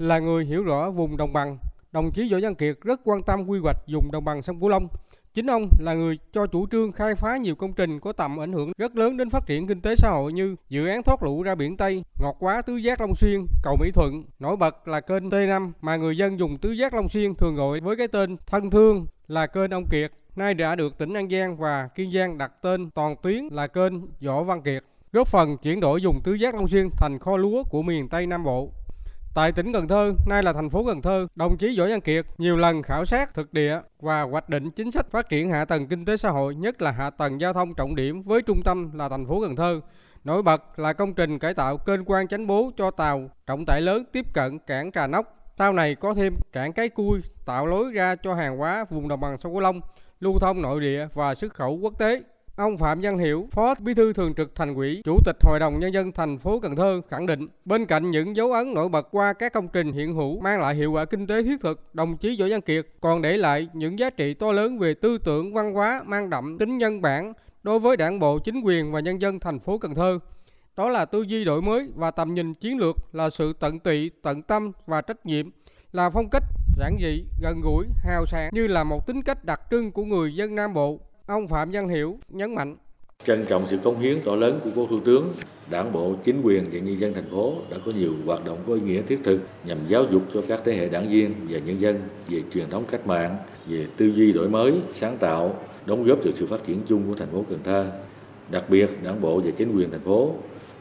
là người hiểu rõ vùng đồng bằng, đồng chí Võ Văn Kiệt rất quan tâm quy hoạch vùng đồng bằng sông Cửu Long. Chính ông là người cho chủ trương khai phá nhiều công trình có tầm ảnh hưởng rất lớn đến phát triển kinh tế xã hội như dự án thoát lũ ra biển Tây, ngọt quá tứ giác Long Xuyên, cầu Mỹ Thuận. Nổi bật là kênh T5 mà người dân dùng tứ giác Long Xuyên thường gọi với cái tên thân thương là kênh ông Kiệt, nay đã được tỉnh An Giang và Kiên Giang đặt tên toàn tuyến là kênh Võ Văn Kiệt, góp phần chuyển đổi dùng tứ giác Long Xuyên thành kho lúa của miền Tây Nam Bộ. Tại tỉnh Cần Thơ, nay là thành phố Cần Thơ, đồng chí Võ Văn Kiệt nhiều lần khảo sát thực địa và hoạch định chính sách phát triển hạ tầng kinh tế xã hội, nhất là hạ tầng giao thông trọng điểm với trung tâm là thành phố Cần Thơ. Nổi bật là công trình cải tạo kênh quan chánh bố cho tàu trọng tải lớn tiếp cận cảng Trà Nóc. Sau này có thêm cảng Cái Cui tạo lối ra cho hàng hóa vùng đồng bằng sông Cửu Long, lưu thông nội địa và xuất khẩu quốc tế. Ông Phạm Văn Hiểu, Phó Bí thư Thường trực Thành ủy, Chủ tịch Hội đồng Nhân dân thành phố Cần Thơ khẳng định, bên cạnh những dấu ấn nổi bật qua các công trình hiện hữu mang lại hiệu quả kinh tế thiết thực, đồng chí Võ Văn Kiệt còn để lại những giá trị to lớn về tư tưởng văn hóa mang đậm tính nhân bản đối với đảng bộ, chính quyền và nhân dân thành phố Cần Thơ. Đó là tư duy đổi mới và tầm nhìn chiến lược là sự tận tụy, tận tâm và trách nhiệm, là phong cách giản dị, gần gũi, hào sảng như là một tính cách đặc trưng của người dân Nam Bộ Ông Phạm Văn Hiểu nhấn mạnh. Trân trọng sự công hiến to lớn của cố Thủ tướng, Đảng bộ, chính quyền và nhân dân thành phố đã có nhiều hoạt động có ý nghĩa thiết thực nhằm giáo dục cho các thế hệ đảng viên và nhân dân về truyền thống cách mạng, về tư duy đổi mới, sáng tạo, đóng góp cho sự phát triển chung của thành phố Cần Thơ. Đặc biệt, Đảng bộ và chính quyền thành phố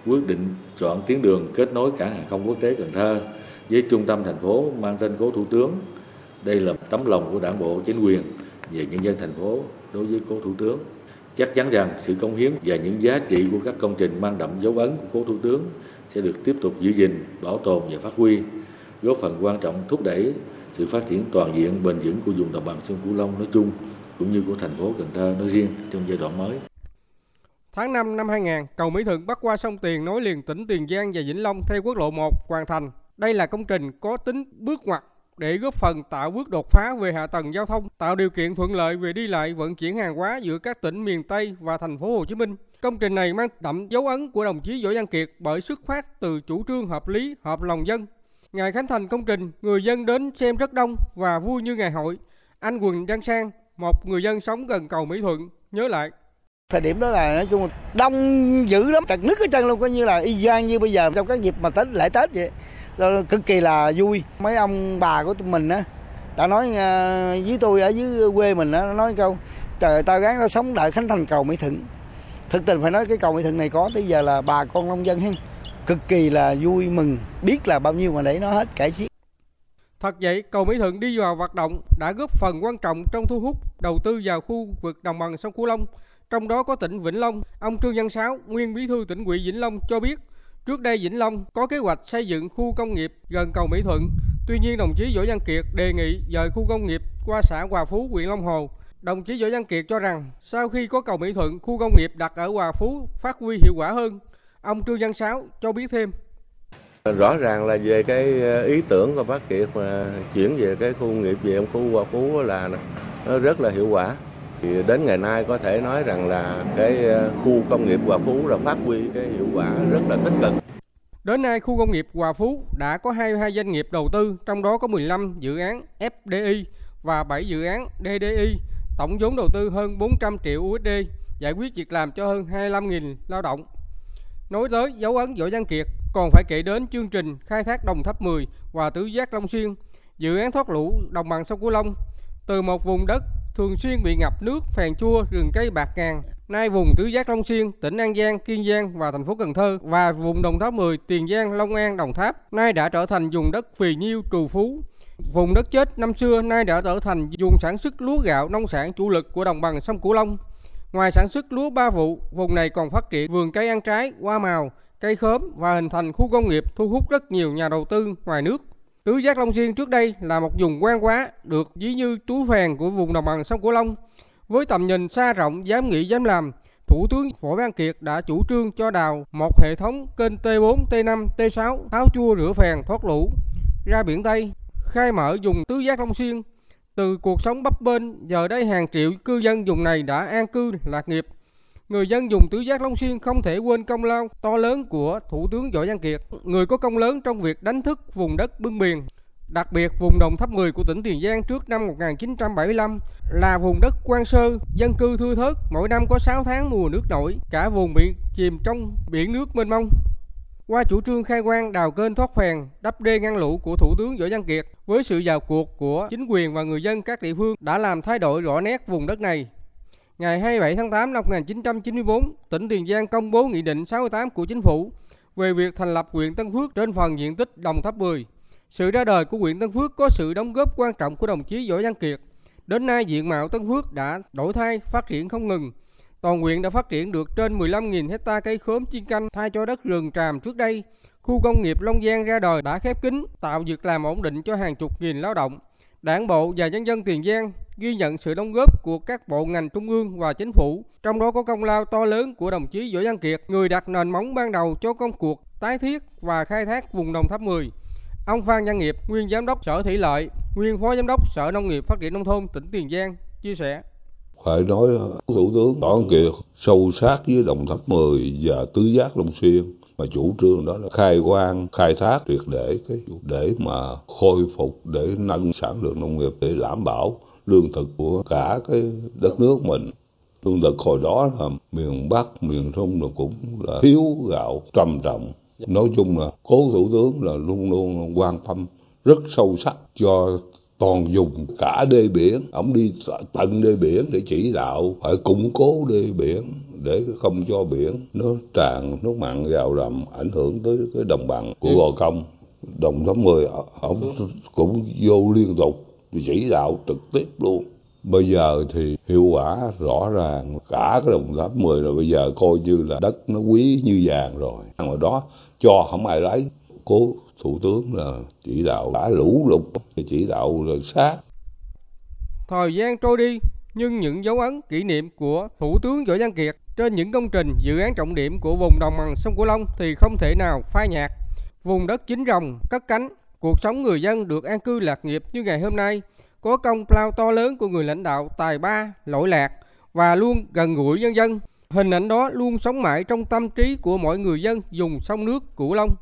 quyết định chọn tuyến đường kết nối cảng hàng không quốc tế Cần Thơ với trung tâm thành phố mang tên cố Thủ tướng. Đây là tấm lòng của Đảng bộ, chính quyền về nhân dân thành phố đối với cố thủ tướng chắc chắn rằng sự công hiến và những giá trị của các công trình mang đậm dấu ấn của cố thủ tướng sẽ được tiếp tục giữ gìn bảo tồn và phát huy góp phần quan trọng thúc đẩy sự phát triển toàn diện bền vững của vùng đồng bằng sông Cửu Long nói chung cũng như của thành phố Cần Thơ nói riêng trong giai đoạn mới. Tháng 5 năm 2000, cầu Mỹ Thuận bắc qua sông Tiền nối liền tỉnh Tiền Giang và Vĩnh Long theo quốc lộ 1 hoàn thành. Đây là công trình có tính bước ngoặt để góp phần tạo bước đột phá về hạ tầng giao thông, tạo điều kiện thuận lợi về đi lại vận chuyển hàng hóa giữa các tỉnh miền Tây và thành phố Hồ Chí Minh. Công trình này mang đậm dấu ấn của đồng chí Võ Văn Kiệt bởi xuất phát từ chủ trương hợp lý, hợp lòng dân. Ngày khánh thành công trình, người dân đến xem rất đông và vui như ngày hội. Anh Quỳnh Đăng Sang, một người dân sống gần cầu Mỹ Thuận, nhớ lại. Thời điểm đó là nói chung đông dữ lắm, chặt nước cái chân luôn coi như là y gian như bây giờ trong các dịp mà Tết lễ Tết vậy cực kỳ là vui. Mấy ông bà của tụi mình á đã nói ờ, với tôi ở dưới quê mình á nói câu trời tao gắng tao sống đợi khánh thành cầu mỹ thuận. Thực tình phải nói cái cầu mỹ thuận này có tới giờ là bà con nông dân hen cực kỳ là vui mừng biết là bao nhiêu mà để nó hết cải xiết. Thật vậy, cầu Mỹ Thuận đi vào hoạt động đã góp phần quan trọng trong thu hút đầu tư vào khu vực đồng bằng sông Cửu Long, trong đó có tỉnh Vĩnh Long. Ông Trương Văn Sáu, nguyên bí thư tỉnh ủy Vĩnh Long cho biết, Trước đây Vĩnh Long có kế hoạch xây dựng khu công nghiệp gần cầu Mỹ Thuận. Tuy nhiên đồng chí Võ Văn Kiệt đề nghị dời khu công nghiệp qua xã Hòa Phú, huyện Long Hồ. Đồng chí Võ Văn Kiệt cho rằng sau khi có cầu Mỹ Thuận, khu công nghiệp đặt ở Hòa Phú phát huy hiệu quả hơn. Ông Trương Văn Sáu cho biết thêm. Rõ ràng là về cái ờ, ý tưởng của bác Kiệt mà chuyển về cái khu công nghiệp về khu Hòa Phú là nó rất là hiệu quả thì đến ngày nay có thể nói rằng là cái ờ, khu công nghiệp Hòa Phú là phát huy cái hiệu quả rất là tích cực. Đến nay, khu công nghiệp Hòa Phú đã có 22 doanh nghiệp đầu tư, trong đó có 15 dự án FDI và 7 dự án DDI, tổng vốn đầu tư hơn 400 triệu USD, giải quyết việc làm cho hơn 25.000 lao động. Nói tới dấu ấn Võ Văn Kiệt, còn phải kể đến chương trình khai thác Đồng Tháp 10 và Tứ Giác Long Xuyên, dự án thoát lũ đồng bằng sông Cửu Long từ một vùng đất thường xuyên bị ngập nước, phèn chua, rừng cây bạc ngàn. Nay vùng tứ giác Long Xuyên, tỉnh An Giang, Kiên Giang và thành phố Cần Thơ và vùng Đồng Tháp 10, Tiền Giang, Long An, Đồng Tháp nay đã trở thành vùng đất phì nhiêu, trù phú. Vùng đất chết năm xưa nay đã trở thành vùng sản xuất lúa gạo nông sản chủ lực của đồng bằng sông Cửu Long. Ngoài sản xuất lúa ba vụ, vùng này còn phát triển vườn cây ăn trái, hoa màu, cây khóm và hình thành khu công nghiệp thu hút rất nhiều nhà đầu tư ngoài nước. Tứ giác Long Xuyên trước đây là một vùng quan quá được ví như túi phèn của vùng đồng bằng sông Cửu Long. Với tầm nhìn xa rộng, dám nghĩ dám làm, Thủ tướng Võ Văn Kiệt đã chủ trương cho đào một hệ thống kênh T4, T5, T6 tháo chua rửa phèn thoát lũ ra biển Tây, khai mở dùng tứ giác Long Xuyên. Từ cuộc sống bấp bênh, giờ đây hàng triệu cư dân vùng này đã an cư lạc nghiệp. Người dân dùng tứ giác Long Xuyên không thể quên công lao to lớn của Thủ tướng Võ Văn Kiệt, người có công lớn trong việc đánh thức vùng đất bưng biển. Đặc biệt, vùng đồng tháp 10 của tỉnh Tiền Giang trước năm 1975 là vùng đất quan sơ, dân cư thưa thớt, mỗi năm có 6 tháng mùa nước nổi, cả vùng bị chìm trong biển nước mênh mông. Qua chủ trương khai quang đào kênh thoát phèn, đắp đê ngăn lũ của Thủ tướng Võ Văn Kiệt, với sự vào cuộc của chính quyền và người dân các địa phương đã làm thay đổi rõ nét vùng đất này. Ngày 27 tháng 8 năm 1994, tỉnh Tiền Giang công bố Nghị định 68 của Chính phủ về việc thành lập huyện Tân Phước trên phần diện tích Đồng Tháp 10. Sự ra đời của huyện Tân Phước có sự đóng góp quan trọng của đồng chí Võ Văn Kiệt. Đến nay diện mạo Tân Phước đã đổi thay, phát triển không ngừng. Toàn huyện đã phát triển được trên 15.000 hecta cây khóm chiên canh thay cho đất rừng tràm trước đây. Khu công nghiệp Long Giang ra đời đã khép kín, tạo việc làm ổn định cho hàng chục nghìn lao động. Đảng bộ và nhân dân Tiền Giang ghi nhận sự đóng góp của các bộ ngành trung ương và chính phủ, trong đó có công lao to lớn của đồng chí Võ Văn Kiệt, người đặt nền móng ban đầu cho công cuộc tái thiết và khai thác vùng Đồng Tháp 10. Ông Phan Văn Nghiệp, nguyên giám đốc Sở Thủy lợi, nguyên phó giám đốc Sở Nông nghiệp Phát triển nông thôn tỉnh Tiền Giang chia sẻ. Phải nói Thủ tướng Võ Văn Kiệt sâu sát với Đồng Tháp 10 và Tứ Giác Long Xuyên mà chủ trương đó là khai quang khai thác triệt để cái để mà khôi phục để nâng sản lượng nông nghiệp để đảm bảo lương thực của cả cái đất nước mình. Lương thực hồi đó là miền bắc, miền trung là cũng là thiếu gạo, trầm trọng. Nói chung là cố thủ tướng là luôn luôn quan tâm rất sâu sắc cho toàn dùng cả đê biển. Ông đi tận đê biển để chỉ đạo, phải củng cố đê biển để không cho biển nó tràn nước mặn vào làm ảnh hưởng tới cái đồng bằng của gò công. Đồng tháng mười, ông cũng vô liên tục chỉ đạo trực tiếp luôn. Bây giờ thì hiệu quả rõ ràng, cả cái đồng tháp 10 rồi, bây giờ coi như là đất nó quý như vàng rồi. Hồi đó cho không ai lấy. Cố thủ tướng là chỉ đạo đã lũ lụt chỉ đạo là sát. Thời gian trôi đi, nhưng những dấu ấn kỷ niệm của thủ tướng võ văn kiệt trên những công trình, dự án trọng điểm của vùng đồng bằng sông cửu long thì không thể nào phai nhạt. Vùng đất chính rồng, cất cánh cuộc sống người dân được an cư lạc nghiệp như ngày hôm nay. Có công lao to lớn của người lãnh đạo tài ba, lỗi lạc và luôn gần gũi nhân dân. Hình ảnh đó luôn sống mãi trong tâm trí của mọi người dân dùng sông nước cửu long.